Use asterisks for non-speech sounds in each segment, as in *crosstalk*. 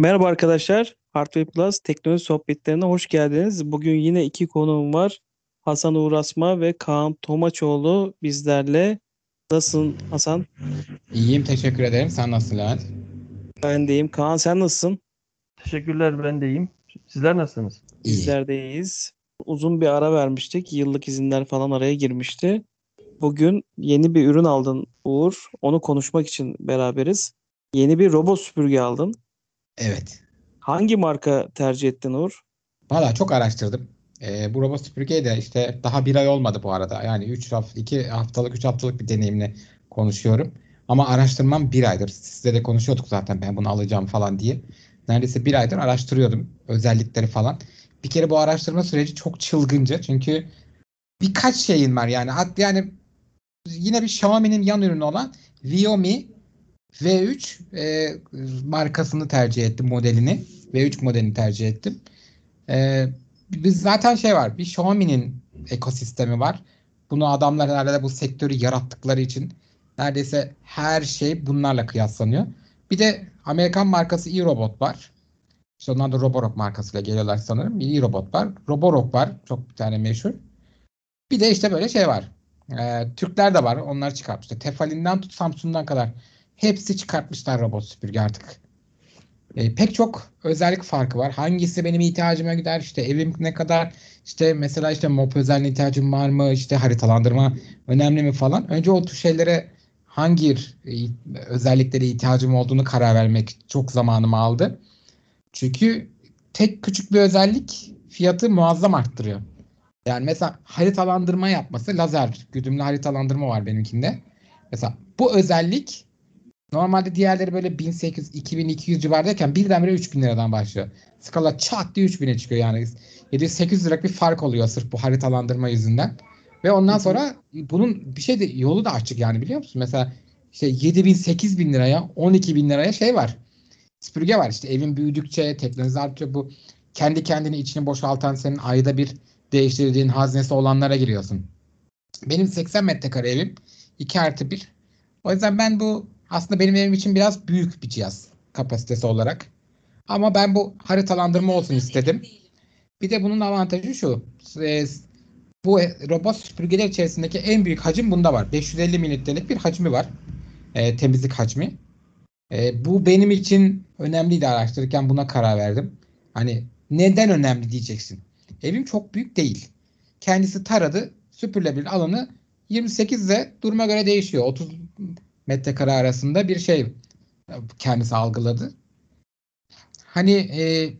Merhaba arkadaşlar. Hardware Plus teknoloji sohbetlerine hoş geldiniz. Bugün yine iki konuğum var. Hasan Uğrasma ve Kaan Tomaçoğlu bizlerle. Nasılsın Hasan? İyiyim teşekkür ederim. Sen nasılsın Levent? Ben deyim. Kaan sen nasılsın? Teşekkürler ben de iyiyim. Sizler nasılsınız? İyi. Bizler de iyiyiz. Uzun bir ara vermiştik. Yıllık izinler falan araya girmişti. Bugün yeni bir ürün aldın Uğur. Onu konuşmak için beraberiz. Yeni bir robot süpürge aldın. Evet. Hangi marka tercih ettin Uğur? Valla çok araştırdım. Ee, bu robot süpürgeyi de işte daha bir ay olmadı bu arada. Yani 3 hafta, 2 haftalık, 3 haftalık bir deneyimle konuşuyorum. Ama araştırmam bir aydır. Sizle de konuşuyorduk zaten ben bunu alacağım falan diye. Neredeyse bir aydır araştırıyordum özellikleri falan. Bir kere bu araştırma süreci çok çılgınca. Çünkü birkaç şeyin var yani. Yani yine bir Xiaomi'nin yan ürünü olan Xiaomi V3 e, markasını tercih ettim modelini. V3 modelini tercih ettim. E, biz zaten şey var. Bir Xiaomi'nin ekosistemi var. Bunu adamlar herhalde bu sektörü yarattıkları için neredeyse her şey bunlarla kıyaslanıyor. Bir de Amerikan markası iRobot var. İşte onlar da Roborock markasıyla geliyorlar sanırım. Bir iRobot var. Roborock var. Çok bir tane meşhur. Bir de işte böyle şey var. Ee, Türkler de var. Onlar çıkartmışlar. Tefalinden tut Samsun'dan kadar. Hepsi çıkartmışlar robot süpürge artık. E, pek çok özellik farkı var. Hangisi benim ihtiyacıma gider? İşte evim ne kadar? İşte mesela işte mop özelliğine ihtiyacım var mı? İşte haritalandırma önemli mi falan. Önce o tür şeylere hangi e, özelliklere ihtiyacım olduğunu karar vermek çok zamanımı aldı. Çünkü tek küçük bir özellik fiyatı muazzam arttırıyor. Yani mesela haritalandırma yapması lazer güdümlü haritalandırma var benimkinde. Mesela bu özellik normalde diğerleri böyle 1800 2200 civarındayken birdenbire 3000 liradan başlıyor. Skala çat diye 3000'e çıkıyor yani. 700-800 liralık bir fark oluyor sırf bu haritalandırma yüzünden. Ve ondan sonra bunun bir şey de yolu da açık yani biliyor musun? Mesela işte 7000 8000 liraya 12 bin liraya şey var. Süpürge var işte evin büyüdükçe teknoloji artıyor bu kendi kendini içini boşaltan senin ayda bir değiştirdiğin haznesi olanlara giriyorsun. Benim 80 metrekare evim 2 artı 1. O yüzden ben bu aslında benim evim için biraz büyük bir cihaz kapasitesi olarak. Ama ben bu haritalandırma olsun istedim. Bir de bunun avantajı şu. e, Bu robot süpürgeler içerisindeki en büyük hacim bunda var. 550 mililitrelik bir hacmi var. E, temizlik hacmi. E, bu benim için önemliydi araştırırken buna karar verdim. Hani neden önemli diyeceksin. Evim çok büyük değil. Kendisi taradı. Süpürülebilir alanı 28 ile duruma göre değişiyor. 30 metrekare arasında bir şey kendisi algıladı. Hani e,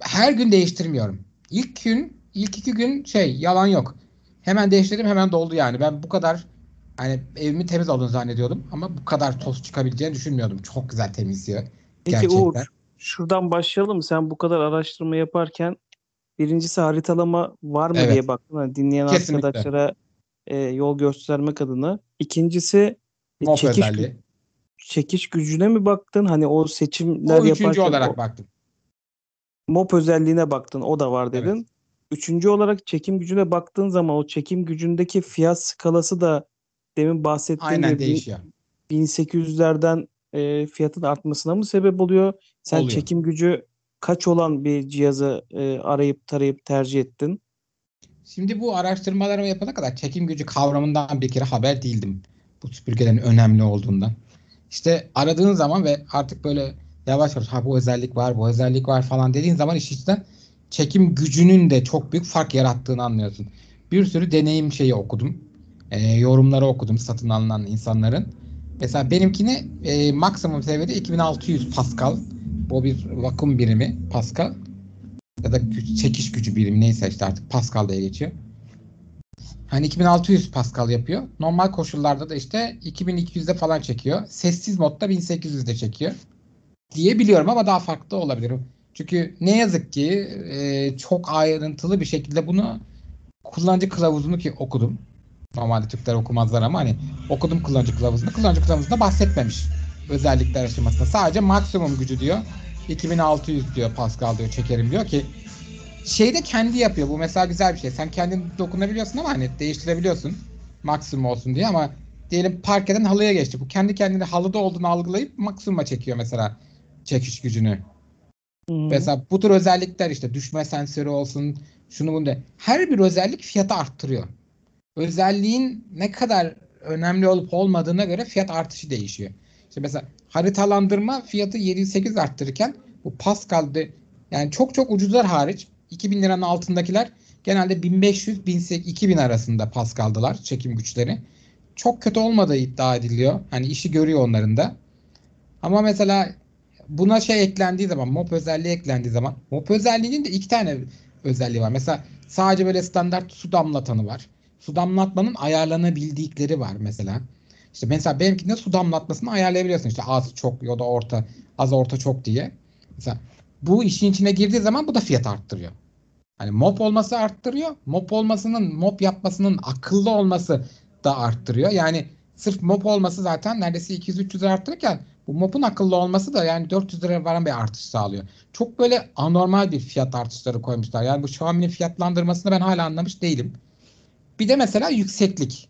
her gün değiştirmiyorum. İlk gün, ilk iki gün şey yalan yok. Hemen değiştirdim hemen doldu yani. Ben bu kadar hani evimin temiz olduğunu zannediyordum ama bu kadar toz çıkabileceğini düşünmüyordum. Çok güzel temizliyor. Peki gerçekten. Uğur, şuradan başlayalım. Sen bu kadar araştırma yaparken birincisi haritalama var mı Evet. diye baktın. Hani dinleyen Kesinlikle. arkadaşlara e, yol göstermek adına. İkincisi Mop çekiş, özelliği. çekiş gücüne mi baktın? Hani o seçimler O üçüncü yaparken olarak o baktım. mop özelliğine baktın. O da var Evet. dedin. Üçüncü olarak çekim gücüne baktığın zaman o çekim gücündeki fiyat skalası da demin bahsettiğim Aynen gibi bin- değişiyor. 1800'lerden e, fiyatın artmasına mı sebep oluyor? Sen Oluyor. çekim gücü kaç olan bir cihazı e, arayıp tarayıp tercih ettin? Şimdi bu araştırmalarımı yapana kadar çekim gücü kavramından bir kere haber değildim. Bu süpürgelerin önemli olduğundan. İşte aradığın zaman ve artık böyle yavaş yavaş ha bu özellik var, bu özellik var falan dediğin zaman iş içten çekim gücünün de çok büyük fark yarattığını anlıyorsun. Bir sürü deneyim şeyi okudum. Ee, yorumları okudum satın alınan insanların. Mesela benimkini e, maksimum seviyede 2600 Pascal. Bu bir vakum birimi Pascal ya da güç, çekiş gücü birimi neyse işte artık Pascal diye geçiyor. Hani 2600 Pascal yapıyor. Normal koşullarda da işte 2200'de falan çekiyor. Sessiz modda 1800'de çekiyor. Diyebiliyorum ama daha farklı olabilir. Çünkü ne yazık ki e, çok ayrıntılı bir şekilde bunu kullanıcı kılavuzunu ki okudum. Normalde Türkler okumazlar ama hani okudum kullanıcı kılavuzunu. Kullanıcı kılavuzunda bahsetmemiş özellikler aşamasında. Sadece maksimum gücü diyor. 2600 diyor Pascal diyor çekerim diyor ki şeyde kendi yapıyor. Bu mesela güzel bir şey. Sen kendin dokunabiliyorsun ama hani değiştirebiliyorsun. Maksimum olsun diye ama diyelim parkeden halıya geçti. Bu kendi kendine halıda olduğunu algılayıp maksimuma çekiyor mesela çekiş gücünü. Hı. Mesela bu tür özellikler işte düşme sensörü olsun, şunu bunu da. Her bir özellik fiyatı arttırıyor. Özelliğin ne kadar önemli olup olmadığına göre fiyat artışı değişiyor. İşte mesela haritalandırma fiyatı 7-8 arttırırken bu Pascal'de yani çok çok ucuzlar hariç 2000 liranın altındakiler genelde 1500 2000 arasında Pascal'dalar çekim güçleri. Çok kötü olmadığı iddia ediliyor. Hani işi görüyor onların da. Ama mesela buna şey eklendiği zaman mop özelliği eklendiği zaman mop özelliğinin de iki tane özelliği var. Mesela sadece böyle standart su damlatanı var. Su damlatmanın ayarlanabildikleri var mesela. İşte mesela benimkinde su damlatmasını ayarlayabiliyorsun. İşte az çok ya da orta az orta çok diye. Mesela bu işin içine girdiği zaman bu da fiyat arttırıyor. Hani mop olması arttırıyor. Mop olmasının mop yapmasının akıllı olması da arttırıyor. Yani sırf mop olması zaten neredeyse 200-300 lira arttırırken bu mop'un akıllı olması da yani 400 lira varan bir artış sağlıyor. Çok böyle anormal bir fiyat artışları koymuşlar. Yani bu Xiaomi'nin fiyatlandırmasını ben hala anlamış değilim. Bir de mesela yükseklik.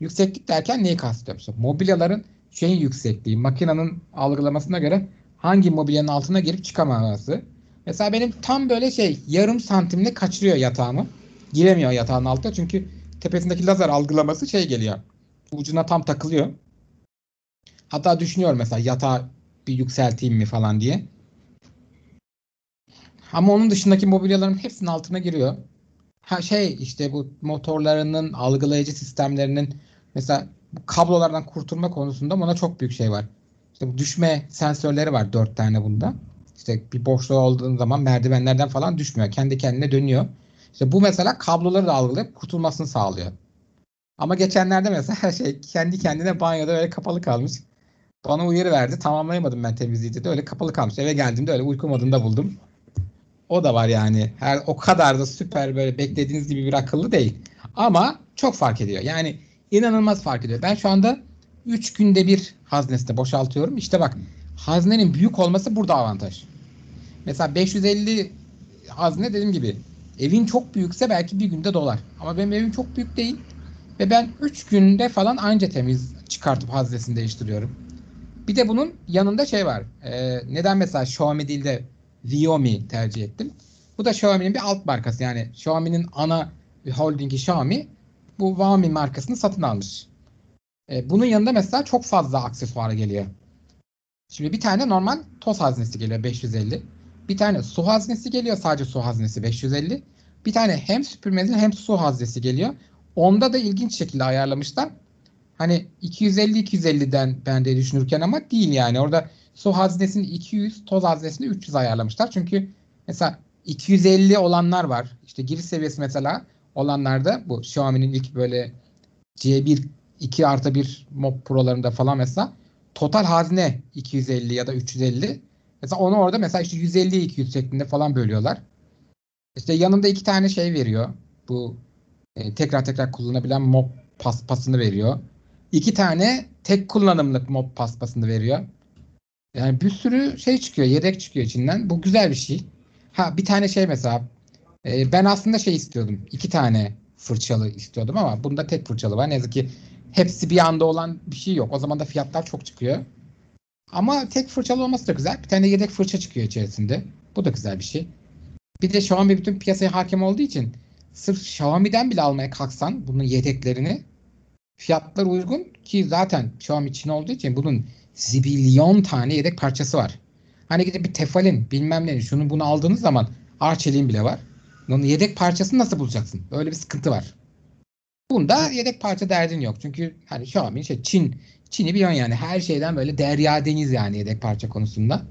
Yükseklik derken neyi kastediyorum? İşte mobilyaların şeyin yüksekliği, makinenin algılamasına göre hangi mobilyanın altına girip çıkamaması. Mesela benim tam böyle şey yarım santimle kaçırıyor yatağımı. Giremiyor yatağın altına çünkü tepesindeki lazer algılaması şey geliyor. Ucuna tam takılıyor. Hatta düşünüyorum mesela yatağı bir yükselteyim mi falan diye. Ama onun dışındaki mobilyaların hepsinin altına giriyor. Ha şey işte bu motorlarının algılayıcı sistemlerinin mesela kablolardan kurtulma konusunda buna çok büyük şey var. İşte bu düşme sensörleri var dört tane bunda. İşte bir boşluğu olduğun zaman merdivenlerden falan düşmüyor. Kendi kendine dönüyor. İşte bu mesela kabloları da algılayıp kurtulmasını sağlıyor. Ama geçenlerde mesela şey kendi kendine banyoda öyle kapalı kalmış. Bana uyarı verdi. Tamamlayamadım ben temizliği de öyle kapalı kalmış. Eve geldiğimde öyle uyku modunda buldum. O da var yani. Her o kadar da süper böyle beklediğiniz gibi bir akıllı değil. Ama çok fark ediyor. Yani inanılmaz fark ediyor. Ben şu anda 3 günde bir haznesinde boşaltıyorum. İşte bak haznenin büyük olması burada avantaj. Mesela 550 hazne dediğim gibi evin çok büyükse belki bir günde dolar. Ama benim evim çok büyük değil. Ve ben 3 günde falan anca temiz çıkartıp haznesini değiştiriyorum. Bir de bunun yanında şey var. Ee, neden mesela Xiaomi değil de Xiaomi tercih ettim? Bu da Xiaomi'nin bir alt markası. Yani Xiaomi'nin ana holdingi Xiaomi bu Xiaomi markasını satın almış. Ee, bunun yanında mesela çok fazla aksesuar geliyor. Şimdi bir tane normal toz haznesi geliyor 550. Bir tane su haznesi geliyor sadece su haznesi 550. Bir tane hem süpürmeli hem su haznesi geliyor. Onda da ilginç şekilde ayarlamışlar. Hani 250-250'den ben de düşünürken ama değil yani. Orada su haznesini 200, toz haznesini 300 ayarlamışlar. Çünkü mesela 250 olanlar var. İşte giriş seviyesi mesela olanlarda bu Xiaomi'nin ilk böyle C1 2 artı 1 Mob Pro'larında falan mesela total hazne 250 ya da 350. Mesela onu orada mesela işte 150 200 şeklinde falan bölüyorlar. İşte yanında iki tane şey veriyor. Bu e, tekrar tekrar kullanabilen mob paspasını veriyor. İki tane tek kullanımlık mob paspasını veriyor. Yani bir sürü şey çıkıyor. Yedek çıkıyor içinden. Bu güzel bir şey. Ha bir tane şey mesela e, ben aslında şey istiyordum. İki tane fırçalı istiyordum ama bunda tek fırçalı var. Ne yazık ki hepsi bir anda olan bir şey yok. O zaman da fiyatlar çok çıkıyor. Ama tek fırçalı olması da güzel. Bir tane yedek fırça çıkıyor içerisinde. Bu da güzel bir şey. Bir de Xiaomi bütün piyasaya hakim olduğu için sırf Xiaomi'den bile almaya kalksan bunun yedeklerini fiyatlar uygun ki zaten Xiaomi Çin olduğu için bunun zibilyon tane yedek parçası var. Hani gidip bir tefalin bilmem ne şunu bunu aldığınız zaman arçeliğin bile var. Onun yedek parçasını nasıl bulacaksın? Öyle bir sıkıntı var. Bunda yedek parça derdin yok. Çünkü hani Xiaomi şey Çin Çin'i biliyorsun yani her şeyden böyle derya deniz yani yedek parça konusunda.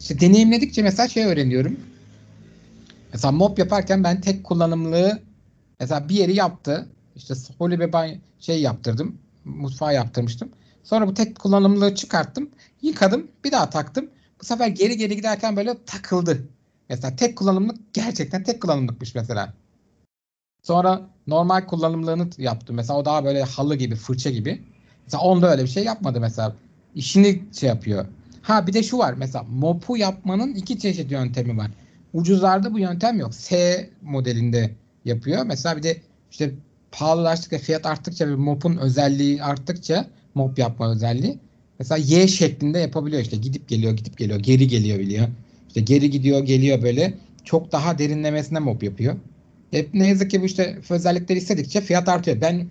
İşte deneyimledikçe mesela şey öğreniyorum. Mesela mop yaparken ben tek kullanımlığı mesela bir yeri yaptı. İşte holy ve banyo şey yaptırdım. Mutfağı yaptırmıştım. Sonra bu tek kullanımlığı çıkarttım. Yıkadım. Bir daha taktım. Bu sefer geri geri giderken böyle takıldı. Mesela tek kullanımlık gerçekten tek kullanımlıkmış mesela. Sonra normal kullanımlığını yaptım. Mesela o daha böyle halı gibi, fırça gibi. Mesela onda öyle bir şey yapmadı mesela. İşini şey yapıyor. Ha bir de şu var. Mesela mopu yapmanın iki çeşit yöntemi var. Ucuzlarda bu yöntem yok. S modelinde yapıyor. Mesela bir de işte pahalılaştıkça, fiyat arttıkça ve mopun özelliği arttıkça mop yapma özelliği. mesela Y şeklinde yapabiliyor işte gidip geliyor gidip geliyor geri geliyor biliyor. İşte geri gidiyor geliyor böyle çok daha derinlemesine mob yapıyor. Hep ne yazık ki bu işte özellikleri istedikçe fiyat artıyor. Ben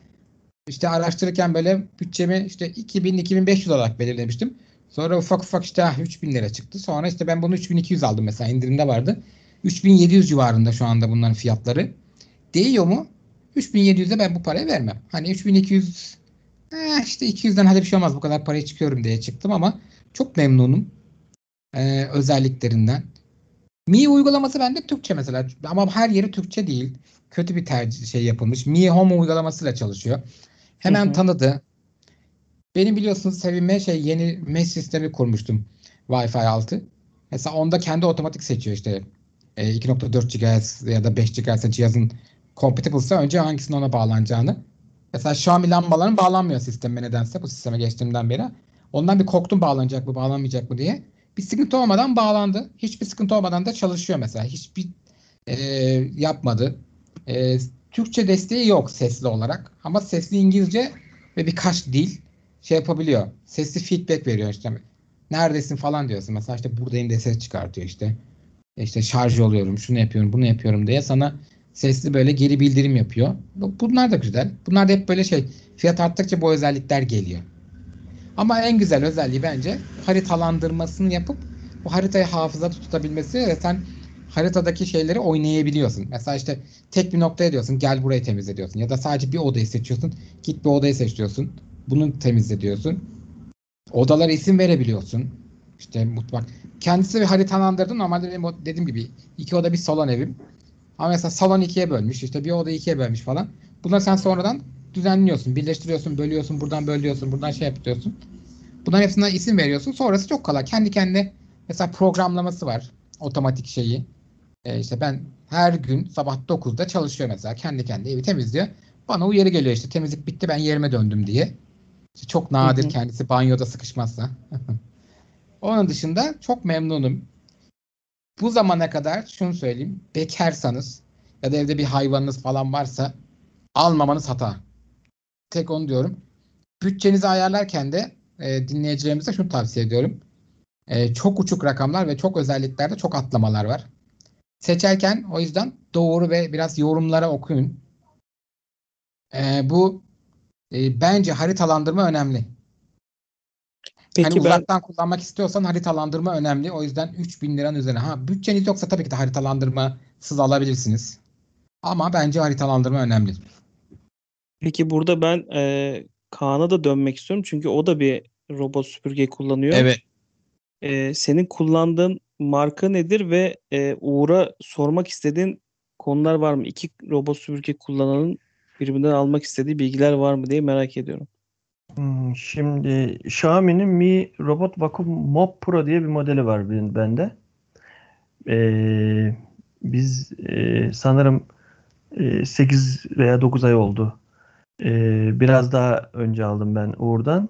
işte araştırırken böyle bütçemi işte 2000-2500 olarak belirlemiştim. Sonra ufak ufak işte ah, 3000 lira çıktı. Sonra işte ben bunu 3200 aldım mesela indirimde vardı. 3700 civarında şu anda bunların fiyatları. Değiyor mu? 3700'e ben bu parayı vermem. Hani 3200 eh işte 200'den hadi bir şey olmaz bu kadar paraya çıkıyorum diye çıktım ama çok memnunum ee, özelliklerinden. Mi uygulaması bende Türkçe mesela ama her yeri Türkçe değil. Kötü bir tercih şey yapılmış. Mi Home uygulamasıyla çalışıyor. Hemen Hı hı. tanıdı. Benim biliyorsunuz sevime şey yeni mesh sistemi kurmuştum Wi-Fi 6. Mesela onda kendi otomatik seçiyor işte e, 2.4 GHz ya da 5 GHz cihazın compatible'sa önce hangisinin ona bağlanacağını. Mesela Xiaomi lambaların bağlanmıyor sisteme nedense bu sisteme geçtiğimden beri. Ondan bir korktum bağlanacak mı bağlanmayacak mı diye. Bir sıkıntı olmadan bağlandı. Hiçbir sıkıntı olmadan da çalışıyor mesela. Hiçbir e, yapmadı. E, Türkçe desteği yok sesli olarak. Ama sesli İngilizce ve birkaç dil şey yapabiliyor. Sesli feedback veriyor işte. Neredesin falan diyorsun. Mesela işte buradayım diye ses çıkartıyor işte. İşte şarj oluyorum, şunu yapıyorum, bunu yapıyorum diye sana sesli böyle geri bildirim yapıyor. Bu- Bunlar da güzel. Bunlar da hep böyle şey fiyat arttıkça bu özellikler geliyor. Ama en güzel özelliği bence haritalandırmasını yapıp bu haritayı hafızada tutabilmesi ve sen haritadaki şeyleri oynayabiliyorsun. Mesela işte tek bir noktaya diyorsun gel burayı temizle diyorsun. Ya da sadece bir odayı seçiyorsun. Git bir odayı seç diyorsun. Bunu temizle diyorsun. Odalara isim verebiliyorsun. İşte mutfak. Kendisi bir haritalandırdı. Normalde benim dediğim gibi iki oda bir salon evim. Ama mesela salon ikiye bölmüş. işte bir oda ikiye bölmüş falan. Bunları sen sonradan düzenliyorsun. Birleştiriyorsun, bölüyorsun. Buradan bölüyorsun. Buradan şey yapıyorsun. Bunların hepsine isim veriyorsun. Sonrası çok kolay. Kendi kendine mesela programlaması var. Otomatik şeyi. Ee, işte ben her gün sabah 9'da çalışıyor mesela. Kendi kendi evi temizliyor. Bana uyarı geliyor işte temizlik bitti ben yerime döndüm diye. İşte çok nadir Hı hı. kendisi banyoda sıkışmazsa. *laughs* Onun dışında çok memnunum. Bu zamana kadar şunu söyleyeyim. Bekarsanız ya da evde bir hayvanınız falan varsa almamanız hata. Tek onu diyorum. Bütçenizi ayarlarken de e, dinleyicilerimize şunu tavsiye ediyorum. E, çok uçuk rakamlar ve çok özelliklerde çok atlamalar var. Seçerken o yüzden doğru ve biraz yorumlara okuyun. E, bu e, bence haritalandırma önemli. Peki hani ben uzaktan kullanmak istiyorsan haritalandırma önemli. O yüzden 3000 liranın üzerine. Ha bütçeniz yoksa tabii ki de haritalandırmasız alabilirsiniz. Ama bence haritalandırma önemli. Peki burada ben e, Kaan'a da dönmek istiyorum çünkü o da bir robot süpürge kullanıyor. Evet. E, senin kullandığın marka nedir ve e, Uğur'a sormak istediğin konular var mı? İki robot süpürge kullananın birbirinden almak istediği bilgiler var mı diye merak ediyorum. Hmm, Şimdi Xiaomi'nin Mi Robot Vacuum Mop Pro diye bir modeli var benim- bende. Ee, biz e, sanırım e, 8 veya 9 ay oldu. Ee, biraz daha önce aldım ben Uğur'dan.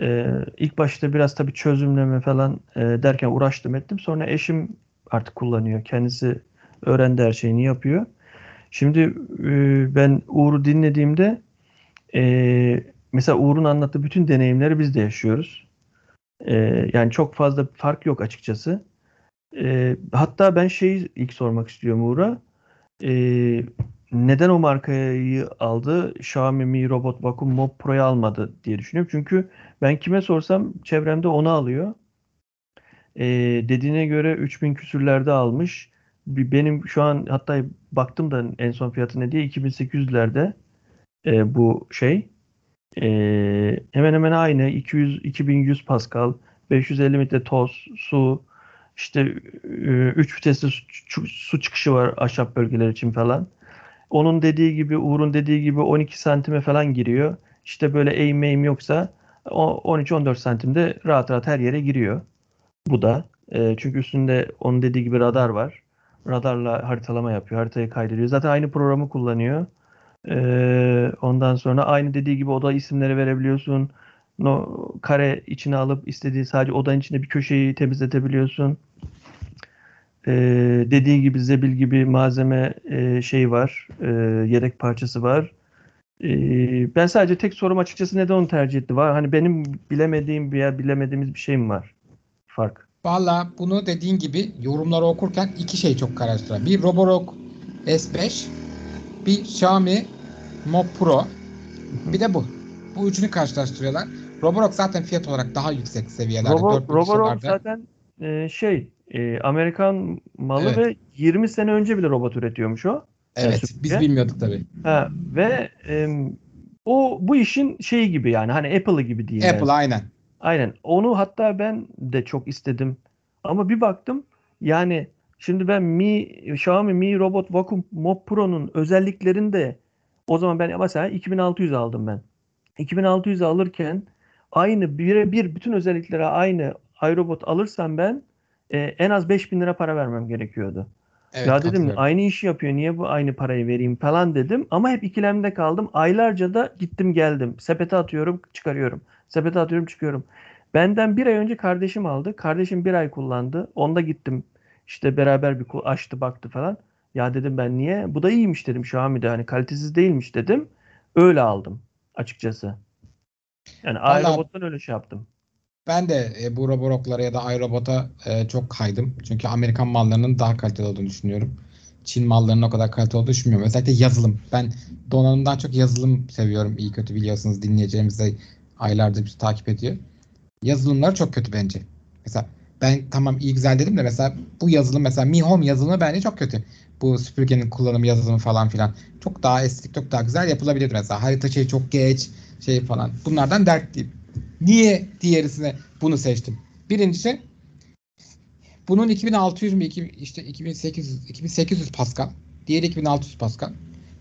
Ee, ilk başta biraz tabii çözümleme falan e, derken uğraştım ettim. Sonra eşim artık kullanıyor. Kendisi öğrendi her şeyini yapıyor. Şimdi e, ben Uğur'u dinlediğimde e, mesela Uğur'un anlattığı bütün deneyimleri biz de yaşıyoruz. E, yani çok fazla fark yok açıkçası. E, hatta ben şeyi ilk sormak istiyorum Uğur'a. E, neden o markayı aldı? Xiaomi Mi Robot Vacuum Mop Pro'yu almadı diye düşünüyorum. Çünkü ben kime sorsam çevremde onu alıyor. E, dediğine göre 3000 küsürlerde almış. Benim şu an hatta baktım da en son fiyatı ne diye 2800'lerde e, bu şey. E, hemen hemen aynı 200 2100 Pascal, 550 metre toz, su, işte 3 vitesli su, su çıkışı var ahşap bölgeler için falan. Onun dediği gibi Uğur'un dediği gibi 12 santime falan giriyor. İşte böyle eğim eğim yoksa o 13-14 santimde rahat rahat her yere giriyor. Bu da. E, çünkü üstünde onun dediği gibi radar var. Radarla haritalama yapıyor. Haritayı kaydediyor. Zaten aynı programı kullanıyor. Ee, ondan sonra aynı dediği gibi oda isimleri verebiliyorsun. No, kare içine alıp istediği sadece odanın içinde bir köşeyi temizletebiliyorsun. Ee, dediği gibi zebil gibi malzeme e, şey var. e, yedek parçası var. Ee, ben sadece tek sorum açıkçası neden onu tercih etti? Var hani benim bilemediğim veya bilemediğimiz bir şey mi var? Fark. Valla bunu dediğin gibi yorumları okurken iki şey çok karıştıran. Bir Roborock S5, bir Xiaomi Mob Pro, bir de bu. Bu üçünü karşılaştırıyorlar. Roborock zaten fiyat olarak daha yüksek seviyelerde. Robo, 4000 Roborock zaten e, şey e, Amerikan malı Evet. ve 20 sene önce bile robot üretiyormuş o. Evet, süpürge. biz bilmiyorduk tabii. Ha, ve em, o bu işin şeyi gibi yani hani Apple'ı gibi diyeyim. Apple aynen. Aynen. Onu hatta ben de çok istedim. Ama bir baktım yani şimdi ben Mi Xiaomi Mi Robot Vacuum Mop Pro'nun özelliklerini de o zaman ben mesela 2600 aldım ben. 2600 alırken aynı birebir bütün özelliklere aynı iRobot alırsam ben e, en az 5000 lira para vermem gerekiyordu. Evet, ya dedim aynı işi yapıyor niye bu aynı parayı vereyim falan dedim ama hep ikilemde kaldım. Aylarca da gittim geldim. Sepete atıyorum çıkarıyorum. Sepete atıyorum çıkıyorum. Benden bir ay önce kardeşim aldı. Kardeşim bir ay kullandı. Onda gittim. İşte beraber bir açtı baktı falan. Ya dedim ben niye? Bu da iyiymiş dedim Xiaomi'de hani kalitesiz değilmiş dedim. Öyle aldım açıkçası. Yani Vallahi- iRobot'tan öyle şey yaptım. Ben de e, bu Roborock'lara ya da iRobot'a e, çok kaydım. Çünkü Amerikan mallarının daha kaliteli olduğunu düşünüyorum. Çin mallarının o kadar kaliteli olduğunu düşünmüyorum. Özellikle yazılım. Ben donanımdan çok yazılım seviyorum. İyi kötü biliyorsunuz dinleyeceğimiz de aylardır bizi takip ediyor. Yazılımları çok kötü bence. Mesela ben tamam iyi güzel dedim de mesela bu yazılım mesela Mi Home yazılımı bence çok kötü. Bu süpürgenin kullanım yazılımı falan filan. Çok daha estetik, çok daha güzel yapılabilir mesela. Harita şey çok geç şey falan. Bunlardan dertliyim. Niye diğerisine bunu seçtim? Birincisi bunun 2600 mü iki- işte 2800 2800 Pascal. Diğeri 2600 Pascal.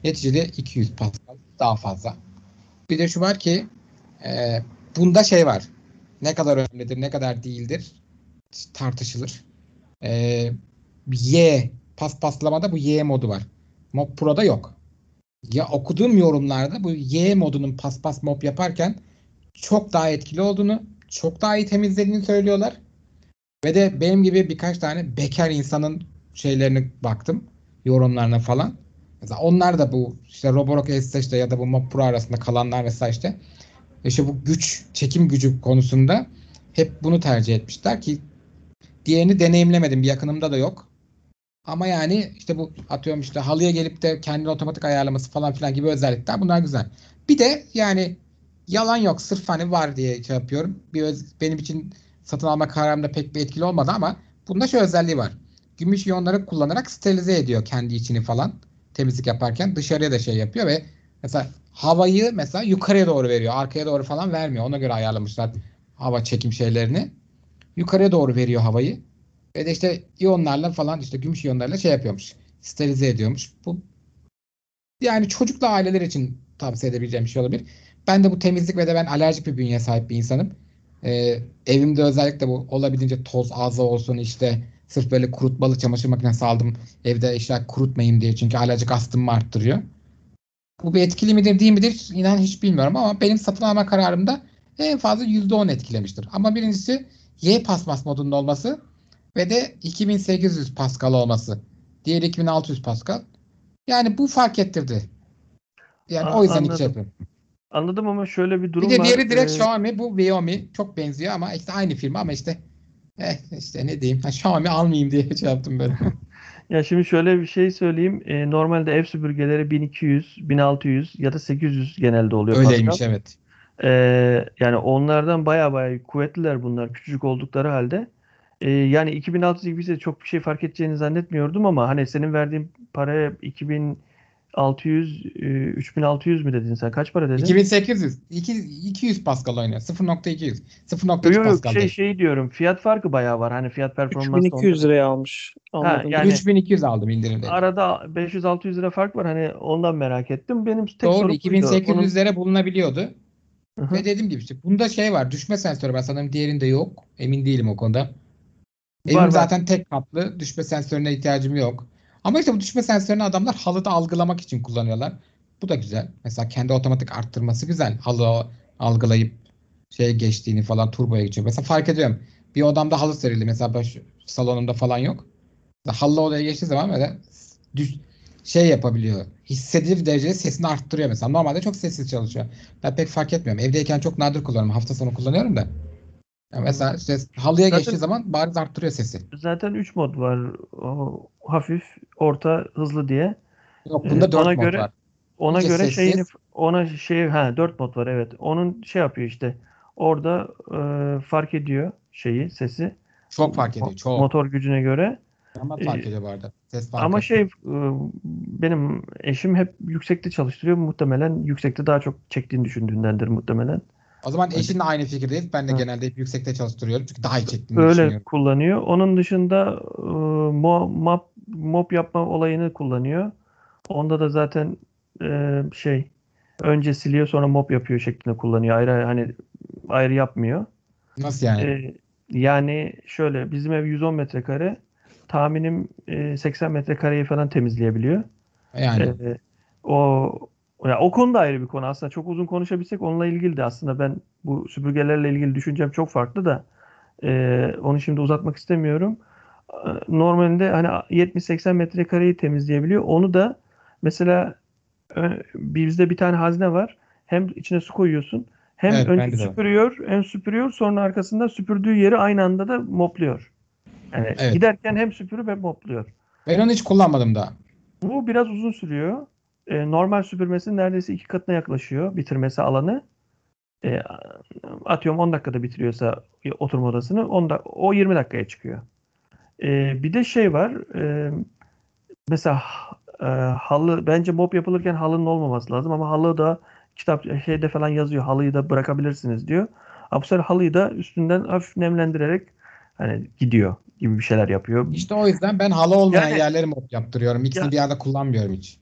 Neticede 200 Pascal daha fazla. Bir de şu var ki e, bunda şey var. Ne kadar önemlidir, ne kadar değildir tartışılır. E, Y paspaslamada bu Y modu var. Mob Pro'da yok. Ya okuduğum yorumlarda bu Y modunun paspas mob yaparken çok daha etkili olduğunu, çok daha iyi temizlediğini söylüyorlar. Ve de benim gibi birkaç tane bekar insanın şeylerine baktım. Yorumlarına falan. Mesela onlar da bu işte Roborock S5'te ya da bu Pro arasında kalanlar mesela işte işte bu güç, çekim gücü konusunda hep bunu tercih etmişler ki diğerini deneyimlemedim. Bir yakınımda da yok. Ama yani işte bu atıyorum işte halıya gelip de kendini otomatik ayarlaması falan filan gibi özellikler bunlar güzel. Bir de yani yalan yok sırf hani var diye şey yapıyorum. Bir öz- benim için satın alma kararımda pek bir etkili olmadı ama bunda şu özelliği var. Gümüş iyonları kullanarak sterilize ediyor kendi içini falan temizlik yaparken dışarıya da şey yapıyor ve mesela havayı mesela yukarıya doğru veriyor. Arkaya doğru falan vermiyor. Ona göre ayarlamışlar hava çekim şeylerini. Yukarıya doğru veriyor havayı. Ve de işte iyonlarla falan işte gümüş iyonlarla şey yapıyormuş. Sterilize ediyormuş. Bu yani çocuklu aileler için tavsiye edebileceğim bir şey olabilir. Ben de bu temizlik ve de ben alerjik bir bünyeye sahip bir insanım. Ee, evimde özellikle bu olabildiğince toz az olsun işte sırf böyle kurutmalı çamaşır makinesi aldım. Evde işte kurutmayayım diye çünkü alerjik astımımı arttırıyor. Bu bir etkili midir değil midir inan hiç bilmiyorum ama benim satın alma kararımda en fazla %10 etkilemiştir. Ama birincisi Y paspas modunda olması ve de 2800 Pascal olması. Diğer 2600 Pascal. Yani bu fark ettirdi. Yani Aa, o yüzden iki anladım. şey yapıyorum. Anladim ama şöyle bir durum Bir de var. diğeri direkt Ee, Xiaomi, bu Xiaomi çok benziyor ama işte aynı firma ama işte eh, işte ne diyeyim ha, Xiaomi almayayım diye *laughs* şey yaptım ben. *laughs* Ya şimdi şöyle bir şey söyleyeyim. Ee, normalde ev süpürgeleri 1200, 1600 ya da 800 genelde oluyor Öyleymiş Pascal. evet. Ee, yani onlardan baya baya kuvvetliler bunlar küçücük oldukları halde. Ee, yani 2600 gibi çok bir şey fark edeceğini zannetmiyordum ama hani senin verdiğin paraya 2600, e, 3600 mü dedin sen? Kaç para dedin? 2800. 2, 200 Pascal oynuyor. 0.200. Yok 0.3 yok Pascal şey değil. şey diyorum. Fiyat farkı bayağı var. Hani fiyat performans da 3200 onda- liraya almış. Anladım. yani- 3200 aldım indirimde. Arada 500-600 lira fark var. Hani ondan merak ettim. Benim tek Doğru sorum buydu. 2800'lere bulunabiliyordu. Onun- Hı hı. Ve dediğim gibi işte bunda şey var. Düşme sensörü var. Sanırım diğerinde yok. Emin değilim o konuda. Evim Var, var. zaten tek katlı. Düşme sensörüne ihtiyacım yok. Ama işte bu düşme sensörünü adamlar halıda algılamak için kullanıyorlar. Bu da güzel. Mesela kendi otomatik arttırması güzel. Halı algılayıp şeye geçtiğini falan turboya geçiyor. Mesela fark ediyorum. Bir odamda halı serildi. Mesela baş, salonumda falan yok. Halı odaya geçtiği zaman böyle düş, şey yapabiliyor. Hissedilir derecede sesini arttırıyor mesela. Normalde çok sessiz çalışıyor. Ben pek fark etmiyorum. Evdeyken çok nadir kullanıyorum. Hafta sonu kullanıyorum da. Ya mesela işte halıya Zaten- geçtiği zaman bariz arttırıyor sesi. Zaten 3 mod var. O, hafif, orta, hızlı diye. Yok bunda Ee, 4 ona mod göre- var. Ona İyice göre sessiz. şeyini ona şey ha 4 mod var evet. Onun şey yapıyor işte. Orada e, fark ediyor şeyi, sesi. Çok fark ediyor. Çok. Motor gücüne göre. Ama Ee, fark ediyor bu arada. Ses farkı. Ama şey e, benim eşim hep yüksekte çalıştırıyor. Muhtemelen yüksekte daha çok çektiğini düşündüğündendir muhtemelen. O zaman eşinle aynı fikirdeyiz. Ben de Ha. genelde hep yüksekte çalıştırıyorum. Çünkü daha iyi çektiğini Öyle kullanıyor. Onun dışında e, mo, map, mop yapma olayını kullanıyor. Onda da zaten e, şey önce siliyor sonra mop yapıyor şeklinde kullanıyor. Ayrı hani ayrı yapmıyor. Nasıl yani? E, yani şöyle bizim ev 110 metrekare. Tahminim e, 80 metrekareyi falan temizleyebiliyor. yani. O ya o konu da ayrı bir konu aslında çok uzun konuşabilsek onunla ilgili de aslında ben bu süpürgelerle ilgili düşüncem çok farklı da ee, onu şimdi uzatmak istemiyorum. Ee, Normalde hani 70-80 metrekareyi temizleyebiliyor. Onu da mesela ö- bizde bir tane hazne var. Hem içine su koyuyorsun. Hem Evet, önce süpürüyor, hem süpürüyor, sonra arkasında süpürdüğü yeri aynı anda da mopluyor. Yani Evet. giderken hem süpürüp hem mopluyor. Ben onu hiç kullanmadım daha. Bu biraz uzun sürüyor. Ee, normal süpürmesinin neredeyse iki katına yaklaşıyor bitirmesi alanı. Ee, atıyorum 10 dakikada bitiriyorsa oturma odasını 10 da- o 20 dakikaya çıkıyor. Ee, bir de şey var. e, mesela e, halı bence mop yapılırken halının olmaması lazım ama halı da kitap şeyde falan yazıyor. Halıyı da bırakabilirsiniz diyor. Ama bu sefer halıyı da üstünden hafif nemlendirerek hani gidiyor gibi bir şeyler yapıyor. İşte o yüzden ben halı olmayan Yani- yerleri mop yaptırıyorum. İkisini Ya- bir arada kullanmıyorum hiç.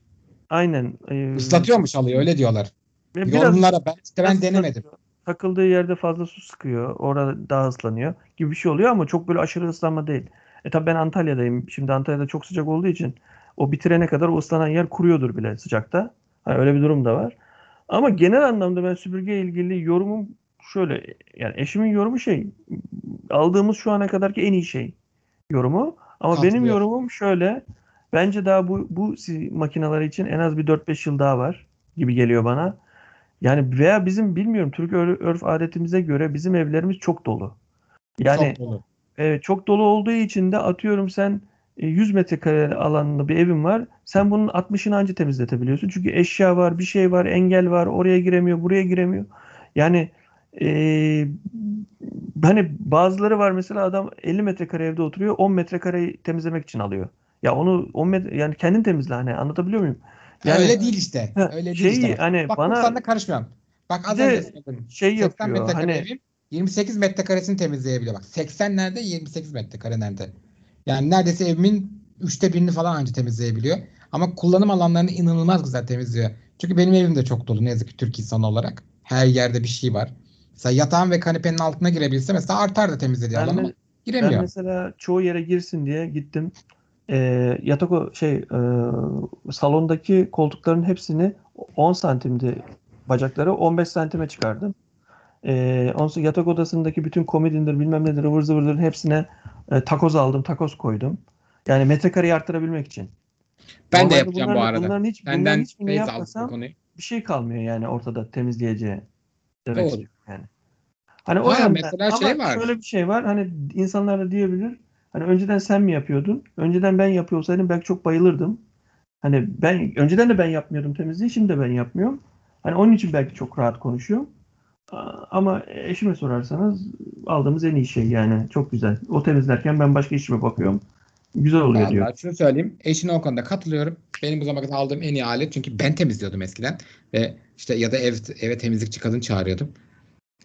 Aynen. e, Islatıyormuş halıyı öyle diyorlar. biraz- Yorumlara ben işte ben denemedim. Takıldığı yerde fazla su sıkıyor. Orada daha ıslanıyor gibi bir şey oluyor ama çok böyle aşırı ıslanma değil. E tabii ben Antalya'dayım. Şimdi Antalya'da çok sıcak olduğu için o bitirene kadar o ıslanan yer kuruyordur bile sıcakta. Hani öyle bir durum da var. Ama genel anlamda ben süpürge ilgili yorumum şöyle yani eşimin yorumu şey aldığımız şu ana kadarki en iyi şey yorumu. Ama benim Katılıyorum. yorumum şöyle bence daha bu bu makineler için en az bir 4-5 yıl daha var gibi geliyor bana. Yani veya bizim bilmiyorum Türk ör- örf adetimize göre bizim evlerimiz çok dolu. Yani Çok dolu. Evet, çok dolu olduğu için de atıyorum sen e, 100 metrekare alanında bir evin var. Sen bunun 60'ını anca temizletebiliyorsun. Çünkü eşya var, bir şey var, engel var. Oraya giremiyor, buraya giremiyor. Yani e, hani bazıları var mesela adam 50 metrekare evde oturuyor. 10 metrekareyi temizlemek için alıyor. Ya onu 10 metre yani kendin temizle hani anlatabiliyor muyum? Ya öyle değil işte. Ha, Öyle değil şeyi işte. hani Bak bana- sana karışmıyorum. Bak az önce söyledim. şey 80 yapıyor. metrekare Hani evim 28 metrekaresini temizleyebiliyor. Bak 80 nerede 28 metrekare nerede. Yani neredeyse evimin üçte birini falan anca temizleyebiliyor. Ama kullanım alanlarını inanılmaz güzel temizliyor. Çünkü benim evim de çok dolu ne yazık ki Türk insanı olarak. Her yerde bir şey var. Mesela yatağın ve kanepenin altına girebilse mesela artar da temizlediği Ben alan ama Ben giremiyor. mesela çoğu yere girsin diye gittim. Ee, yatak o şey e, salondaki koltukların hepsini 10 santimdi bacakları 15 santime çıkardım. Ee, ondan sonra yatak odasındaki bütün komodindir bilmem nedir ıvır zıvırların hepsine e, takoz aldım, takoz koydum. Yani metrekareyi arttırabilmek için. Ben de Normalde yapacağım bu bunların- arada. Bunların, hiç, bunların Benden hiçbirini feyz aldım bu yapmasam konuyu. bir şey kalmıyor yani ortada temizleyeceği demek Doğru. yani. Hani o Ha, yönden. mesela Ama şey var. şöyle bir şey var. Hani insanlar da diyebilir. Hani önceden sen mi yapıyordun? Önceden ben yapıyor olsaydım belki çok bayılırdım. Hani ben önceden de ben yapmıyordum temizliği, şimdi de ben yapmıyorum. Hani onun için belki çok rahat konuşuyorum. Ama eşime sorarsanız aldığımız en iyi şey yani. Çok güzel. O temizlerken ben başka işime bakıyorum. Güzel oluyor diyor. Vallahi şunu söyleyeyim. Eşine o konuda katılıyorum. Benim bu zamana kadar aldığım en iyi alet. Çünkü ben temizliyordum eskiden. Ve işte ya da ev, eve temizlikçi kadın çağırıyordum.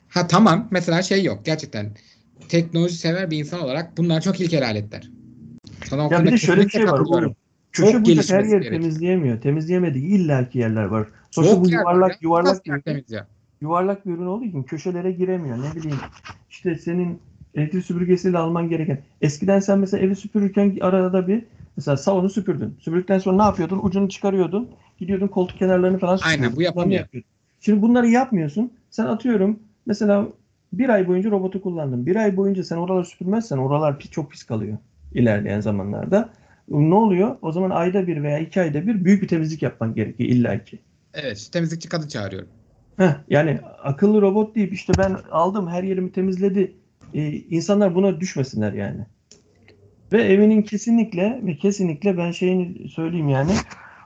Ha tamam. Mesela şey yok. Gerçekten teknoloji sever bir insan olarak bunlar çok ilkel aletler. Sana Ya bir de şöyle bir şey var. Uğur. Köşe bucak her yeri gerekiyor. temizleyemiyor. Temizleyemediği illaki yerler var. Sonuçta bu yer var yuvarlak ya. yuvarlak bir yer temizliyor? yuvarlak bir ürün olduğu için köşelere giremiyor. Ne bileyim işte senin elektrik süpürgesiyle alman gereken. Eskiden sen mesela evi süpürürken arada bir mesela salonu süpürdün. Süpürdükten sonra ne yapıyordun? Ucunu çıkarıyordun. Gidiyordun koltuk kenarlarını falan Aynen, süpürüyordun. bu yapamıyor. Bunları yapıyordun. Şimdi bunları yapmıyorsun. Sen atıyorum mesela bir ay boyunca robotu kullandın. Bir ay boyunca sen oraları süpürmezsen oralar pis, çok pis kalıyor ilerleyen zamanlarda. Ne oluyor? O zaman ayda bir veya iki ayda bir büyük bir temizlik yapman gerekiyor illaki. Evet, temizlikçi kadın çağırıyorum. Heh, yani akıllı robot deyip işte ben aldım her yerimi temizledi. Ee, insanlar buna düşmesinler yani. Ve evinin kesinlikle ve kesinlikle ben şeyini söyleyeyim yani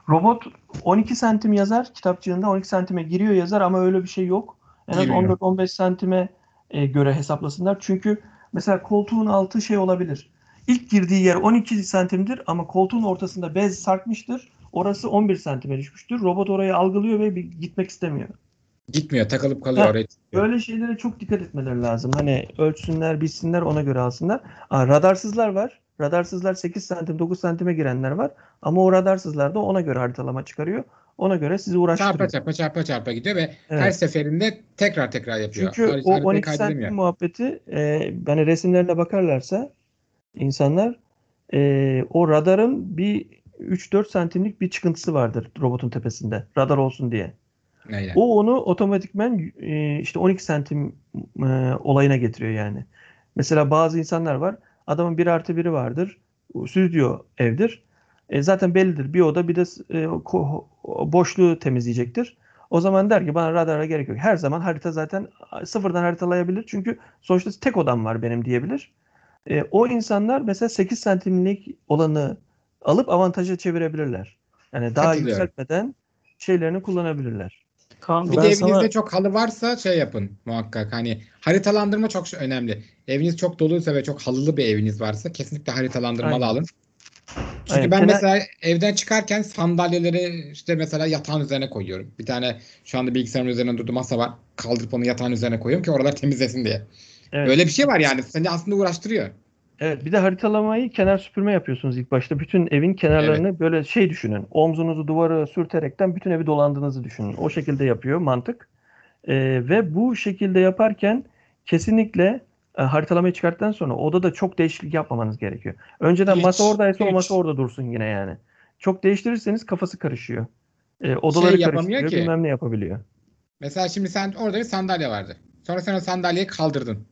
robot 12 santim yazar kitapçığında 12 santime giriyor yazar ama öyle bir şey yok. En az Giriyor. 14-15 santime e, göre hesaplasınlar. Çünkü mesela koltuğun altı şey olabilir. İlk girdiği yer 12 santimdir ama koltuğun ortasında bez sarkmıştır. Orası 11 santime düşmüştür. Robot orayı algılıyor ve bir gitmek istemiyor. Gitmiyor, takılıp kalıyor Ha, oraya. Böyle şeylere çok dikkat etmeleri lazım. Hani ölçsünler, bilsinler, ona göre alsınlar. Aa, radarsızlar var. Radarsızlar 8 santim, 9 santime girenler var. Ama o radarsızlar da ona göre haritalama çıkarıyor. Ona göre sizi Çarpa uğraştırıyor. çarpa çarpa çarpa gidiyor ve Evet. her seferinde tekrar tekrar yapıyor. Çünkü Har- o haritayı 12 kaydedemiyor. santim muhabbeti e, yani resimlerine bakarlarsa insanlar e, o radarın bir 3-4 santimlik bir çıkıntısı vardır robotun tepesinde. Radar olsun diye. Aynen. O onu otomatikmen e, işte 12 santim e, olayına getiriyor yani. Mesela bazı insanlar var. Adamın 1 artı 1'i vardır. Stüdyo evdir. E, zaten bellidir. Bir oda bir de e, ko- boşluğu temizleyecektir. O zaman der ki bana radara gerek yok. Her zaman harita zaten sıfırdan haritalayabilir. Çünkü sonuçta tek odam var benim diyebilir. E, o insanlar mesela 8 santimlik olanı alıp avantaja çevirebilirler. Yani daha yükseltmeden şeylerini kullanabilirler. Kaan Bir de evinizde sana çok halı varsa şey yapın muhakkak. Hani haritalandırma çok önemli. Eviniz çok doluysa ve çok halılı bir eviniz varsa kesinlikle haritalandırmalı Aynen. alın. Çünkü Aynen. ben Kenar- mesela evden çıkarken sandalyeleri işte mesela yatağın üzerine koyuyorum. Bir tane şu anda bilgisayarın üzerinde durduğu masa var. Kaldırıp onu yatağın üzerine koyuyorum ki oralar temizlesin diye. Evet. Öyle bir şey var yani. Seni aslında uğraştırıyor. Evet, bir de haritalamayı kenar süpürme yapıyorsunuz ilk başta. Bütün evin kenarlarını böyle şey düşünün. Omzunuzu duvara sürterekten bütün evi dolandığınızı düşünün. O şekilde yapıyor mantık. Ee, ve bu şekilde yaparken kesinlikle e, haritalamayı çıkarttıktan sonra odada çok değişiklik yapmamanız gerekiyor. Önceden Hiç, masa oradaysa o hiç. masa orada dursun yine yani. Çok değiştirirseniz kafası karışıyor. Ee, odaları Şey karıştırıyor, ki. bilmem ne yapabiliyor. Mesela şimdi sen orada bir sandalye vardı. Sonra sen o sandalyeyi kaldırdın.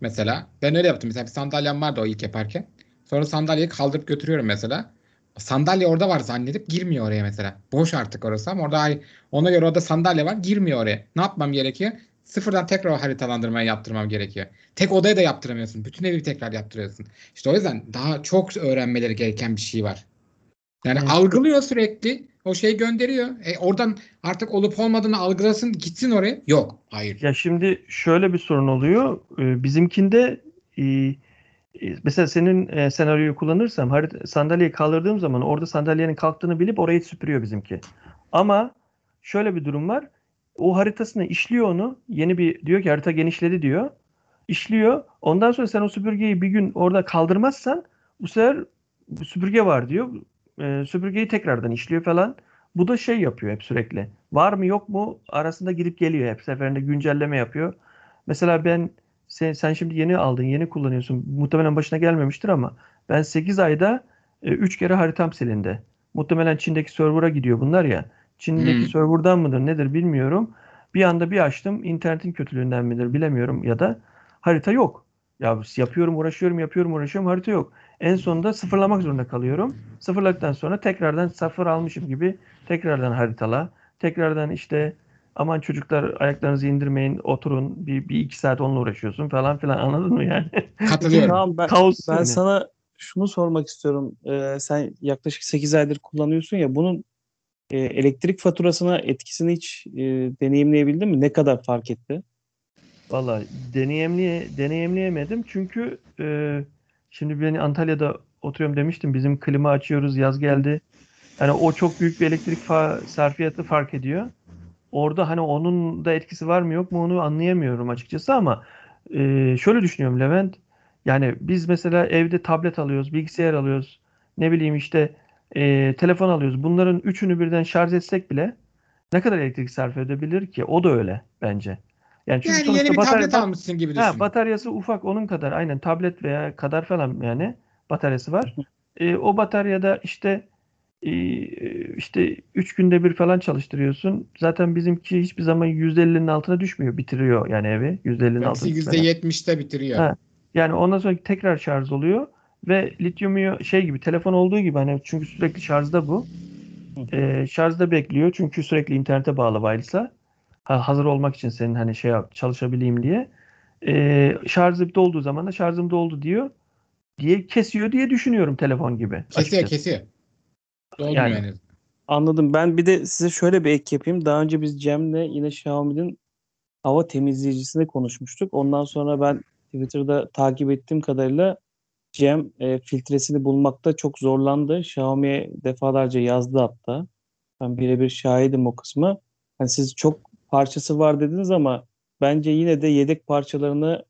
Mesela ben öyle yaptım. Mesela bir sandalyem vardı o ilk yaparken. Sonra sandalyeyi kaldırıp götürüyorum mesela. Sandalye orada var zannedip girmiyor oraya mesela. Boş artık orası ama orada ona göre orada sandalye var girmiyor oraya. Ne yapmam gerekiyor? Sıfırdan tekrar o haritalandırmayı yaptırmam gerekiyor. Tek odaya da yaptıramıyorsun. Bütün evi tekrar yaptırıyorsun. İşte o yüzden daha çok öğrenmeleri gereken bir şey var. Yani Evet. algılıyor sürekli. O şeyi gönderiyor. E oradan artık olup olmadığını algılasın gitsin oraya. Yok. Hayır. Ya şimdi şöyle bir sorun oluyor. Ee, Bizimkinde e, e, mesela senin e, senaryoyu kullanırsam sandalyeyi kaldırdığım zaman orada sandalyenin kalktığını bilip orayı süpürüyor bizimki. Ama şöyle bir durum var. O haritasını işliyor onu. Yeni bir diyor ki harita genişledi diyor. İşliyor. Ondan sonra sen o süpürgeyi bir gün orada kaldırmazsan bu sefer süpürge var diyor. Ee, süpürgeyi tekrardan işliyor falan. Bu da şey yapıyor hep sürekli. Var mı yok mu arasında gidip geliyor hep seferinde güncelleme yapıyor. Mesela ben sen, sen şimdi yeni aldın, yeni kullanıyorsun. Muhtemelen başına gelmemiştir ama ben 8 ayda 3 kere haritam silindi. Muhtemelen Çin'deki server'a gidiyor bunlar ya. Çin'deki Hmm. server'dan mıdır nedir bilmiyorum. Bir anda bir açtım. internetin kötülüğünden midir bilemiyorum ya da harita yok. Ya yapıyorum, uğraşıyorum, yapıyorum, uğraşıyorum. Harita yok. En sonunda sıfırlamak zorunda kalıyorum. Sıfırladıktan sonra tekrardan sıfır almışım gibi tekrardan haritala. Tekrardan işte aman çocuklar ayaklarınızı indirmeyin oturun bir, bir iki saat onunla uğraşıyorsun falan filan anladın mı yani? Katılıyorum. *laughs* Kaan ben, Kaos ben yani. sana şunu sormak istiyorum. Ee, sen yaklaşık 8 aydır kullanıyorsun ya bunun e, elektrik faturasına etkisini hiç e, deneyimleyebildin mi? Ne kadar fark etti? Valla deneyimliye, deneyimleyemedim çünkü e, şimdi ben Antalya'da oturuyorum demiştim bizim klima açıyoruz yaz geldi. Yani o çok büyük bir elektrik fa- sarfiyatı fark ediyor. Orada hani onun da etkisi var mı yok mu onu anlayamıyorum açıkçası ama e, şöyle düşünüyorum Levent. Yani biz mesela evde tablet alıyoruz, bilgisayar alıyoruz, ne bileyim işte e, telefon alıyoruz. Bunların üçünü birden şarj etsek bile ne kadar elektrik sarf edebilir ki? O da öyle bence. Yani çünkü Yani yeni bir batarya- tablet almışsın gibi düşün. Ha, bataryası ufak onun kadar aynen tablet veya kadar falan yani bataryası var. E, o bataryada işte e, işte 3 günde bir falan çalıştırıyorsun. Zaten bizimki hiçbir zaman %50'nin altına düşmüyor. Bitiriyor yani evi. %50'nin altına Benimkisi düşmeden. %70'te bitiriyor. Ha. Yani ondan sonra tekrar şarj oluyor ve lityum şey gibi telefon olduğu gibi hani çünkü sürekli şarjda bu. Ee, şarjda bekliyor çünkü sürekli internete bağlı wireless'a. Ha, hazır olmak için senin hani şey yap, çalışabileyim diye. Ee, şarjı dolduğu zaman da şarjım doldu diyor. Diye kesiyor diye düşünüyorum telefon gibi. Kesiyor açıkçası. kesiyor. Yani. yani. Anladım. Ben bir de size şöyle bir ek yapayım. Daha önce biz Cem'le yine Xiaomi'nin hava temizleyicisini konuşmuştuk. Ondan sonra ben Twitter'da takip ettiğim kadarıyla Cem e, filtresini bulmakta çok zorlandı. Xiaomi'ye defalarca yazdı hatta. Ben birebir şahidim o kısmı. Hani siz çok parçası var dediniz ama bence yine de yedek parçalarını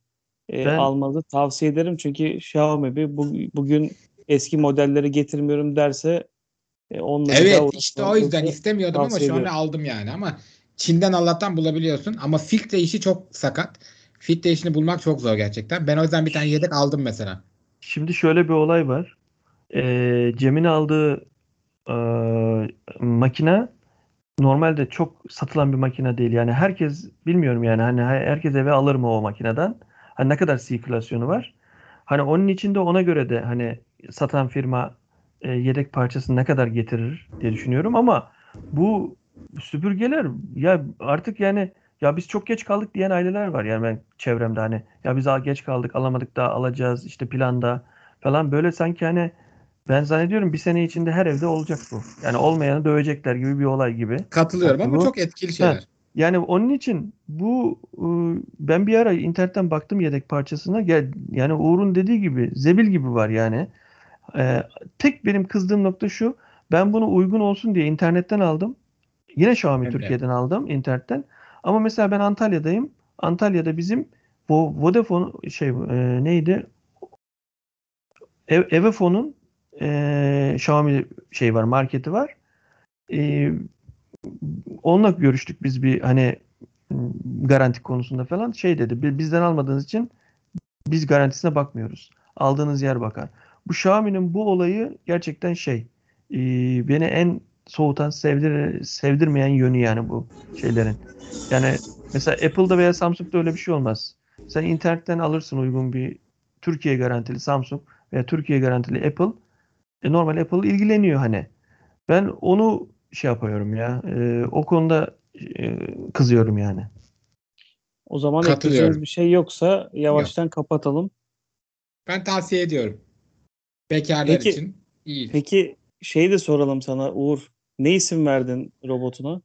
e, Ben- almanızı tavsiye ederim. Çünkü Xiaomi bir bu, bugün eski modelleri getirmiyorum derse e, daha Evet işte o yüzden istemiyordum ama şu an aldım yani ama Çin'den Allah'tan bulabiliyorsun ama filtre işi çok sakat. Filtre işini bulmak çok zor gerçekten. Ben o yüzden bir tane yedek aldım mesela. Şimdi şöyle bir olay var. Ee, Cem'in aldığı e, makine normalde çok satılan bir makine değil. Yani herkes bilmiyorum yani hani herkes eve alır mı o makineden? Hani ne kadar sirkülasyonu var? Hani onun içinde ona göre de hani satan firma e, yedek parçasını ne kadar getirir diye düşünüyorum ama bu süpürgeler ya artık yani ya biz çok geç kaldık diyen aileler var yani ben çevremde hani ya biz al- geç kaldık alamadık daha alacağız işte planda falan böyle sanki hani ben zannediyorum bir sene içinde her evde olacak bu. Yani olmayanı dövecekler gibi bir olay gibi. Katılıyorum ama Bu- çok etkili şeyler. Yani onun için bu ıı, ben bir ara internetten baktım yedek parçasına yani Uğur'un dediği gibi zebil gibi var yani. Ee, tek benim kızdığım nokta şu. Ben bunu uygun olsun diye internetten aldım. Yine Xiaomi de. Türkiye'den aldım internetten. Ama mesela ben Antalya'dayım. Antalya'da bizim bu Vodafone şey e, neydi? Ev, Evefon'un e, Xiaomi şey var, marketi var. E, onunla görüştük biz bir hani garanti konusunda falan. Şey dedi, "Bi- bizden almadığınız için biz garantisine bakmıyoruz. Aldığınız yer bakar. Bu Xiaomi'nin bu olayı gerçekten şey e, beni en soğutan, sevdir, sevdirmeyen yönü yani bu şeylerin. Yani mesela Apple'da veya Samsung'da öyle bir şey olmaz. Sen internetten alırsın uygun bir Türkiye garantili Samsung veya Türkiye garantili Apple. E, normal Apple ilgileniyor hani. Ben onu şey yapıyorum ya. e, o konuda e, kızıyorum yani. O zaman ekleyeceğiniz bir şey yoksa yavaştan kapatalım. Ben tavsiye ediyorum. Bekarlar Peki- için iyi. Peki şey de soralım sana Uğur. Ne isim verdin robotuna?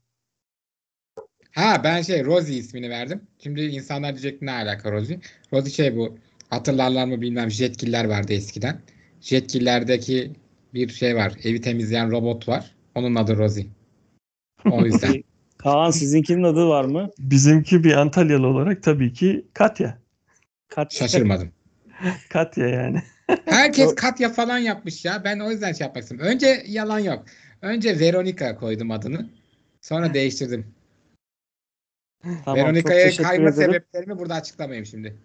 Ha ben şey Rosie ismini verdim. Şimdi insanlar diyecek ne alaka Rosie? Rosie şey bu hatırlarlar mı bilmem Jetgiller vardı eskiden. Jetgiller'deki bir şey var. Evi temizleyen robot var. Onun adı Rosie. O *laughs* yüzden. Kaan sizinkinin adı var mı? Bizimki bir Antalyalı olarak tabii ki Katya. Kaç Şaşırmadım. *laughs* Katya yani. Herkes Katya falan yapmış ya. Ben o yüzden şey yapmak istedim. Önce yalan yok. Önce Veronica koydum adını. Sonra değiştirdim. Tamam, Veronica'ya kayma ederim. sebeplerimi burada açıklamayayım şimdi.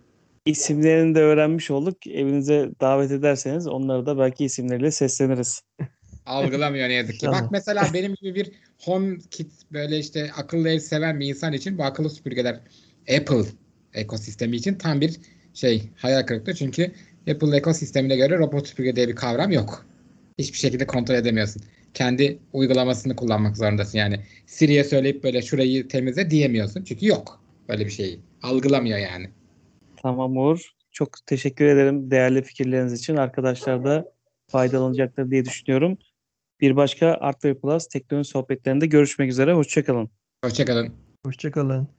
İsimlerini de öğrenmiş olduk. Evinize davet ederseniz onları da belki isimleriyle sesleniriz. Algılamıyor ne yazık ki. İnşallah. Bak mesela benim gibi bir home kit böyle işte akıllı ev seven bir insan için bu akıllı süpürgeler Apple ekosistemi için tam bir şey hayal kırıklığı. Çünkü Apple ekosistemine göre robot süpürge diye bir kavram yok. Hiçbir şekilde kontrol edemiyorsun. Kendi uygulamasını kullanmak zorundasın. Yani Siri'ye söyleyip böyle şurayı temizle diyemiyorsun. Çünkü yok böyle bir şeyi. Algılamıyor yani. Tamam Uğur. Çok teşekkür ederim değerli fikirleriniz için. Arkadaşlar da faydalanacaktır diye düşünüyorum. Bir başka Art Plus teknoloji sohbetlerinde görüşmek üzere. Hoşçakalın. Hoşçakalın. Hoşçakalın.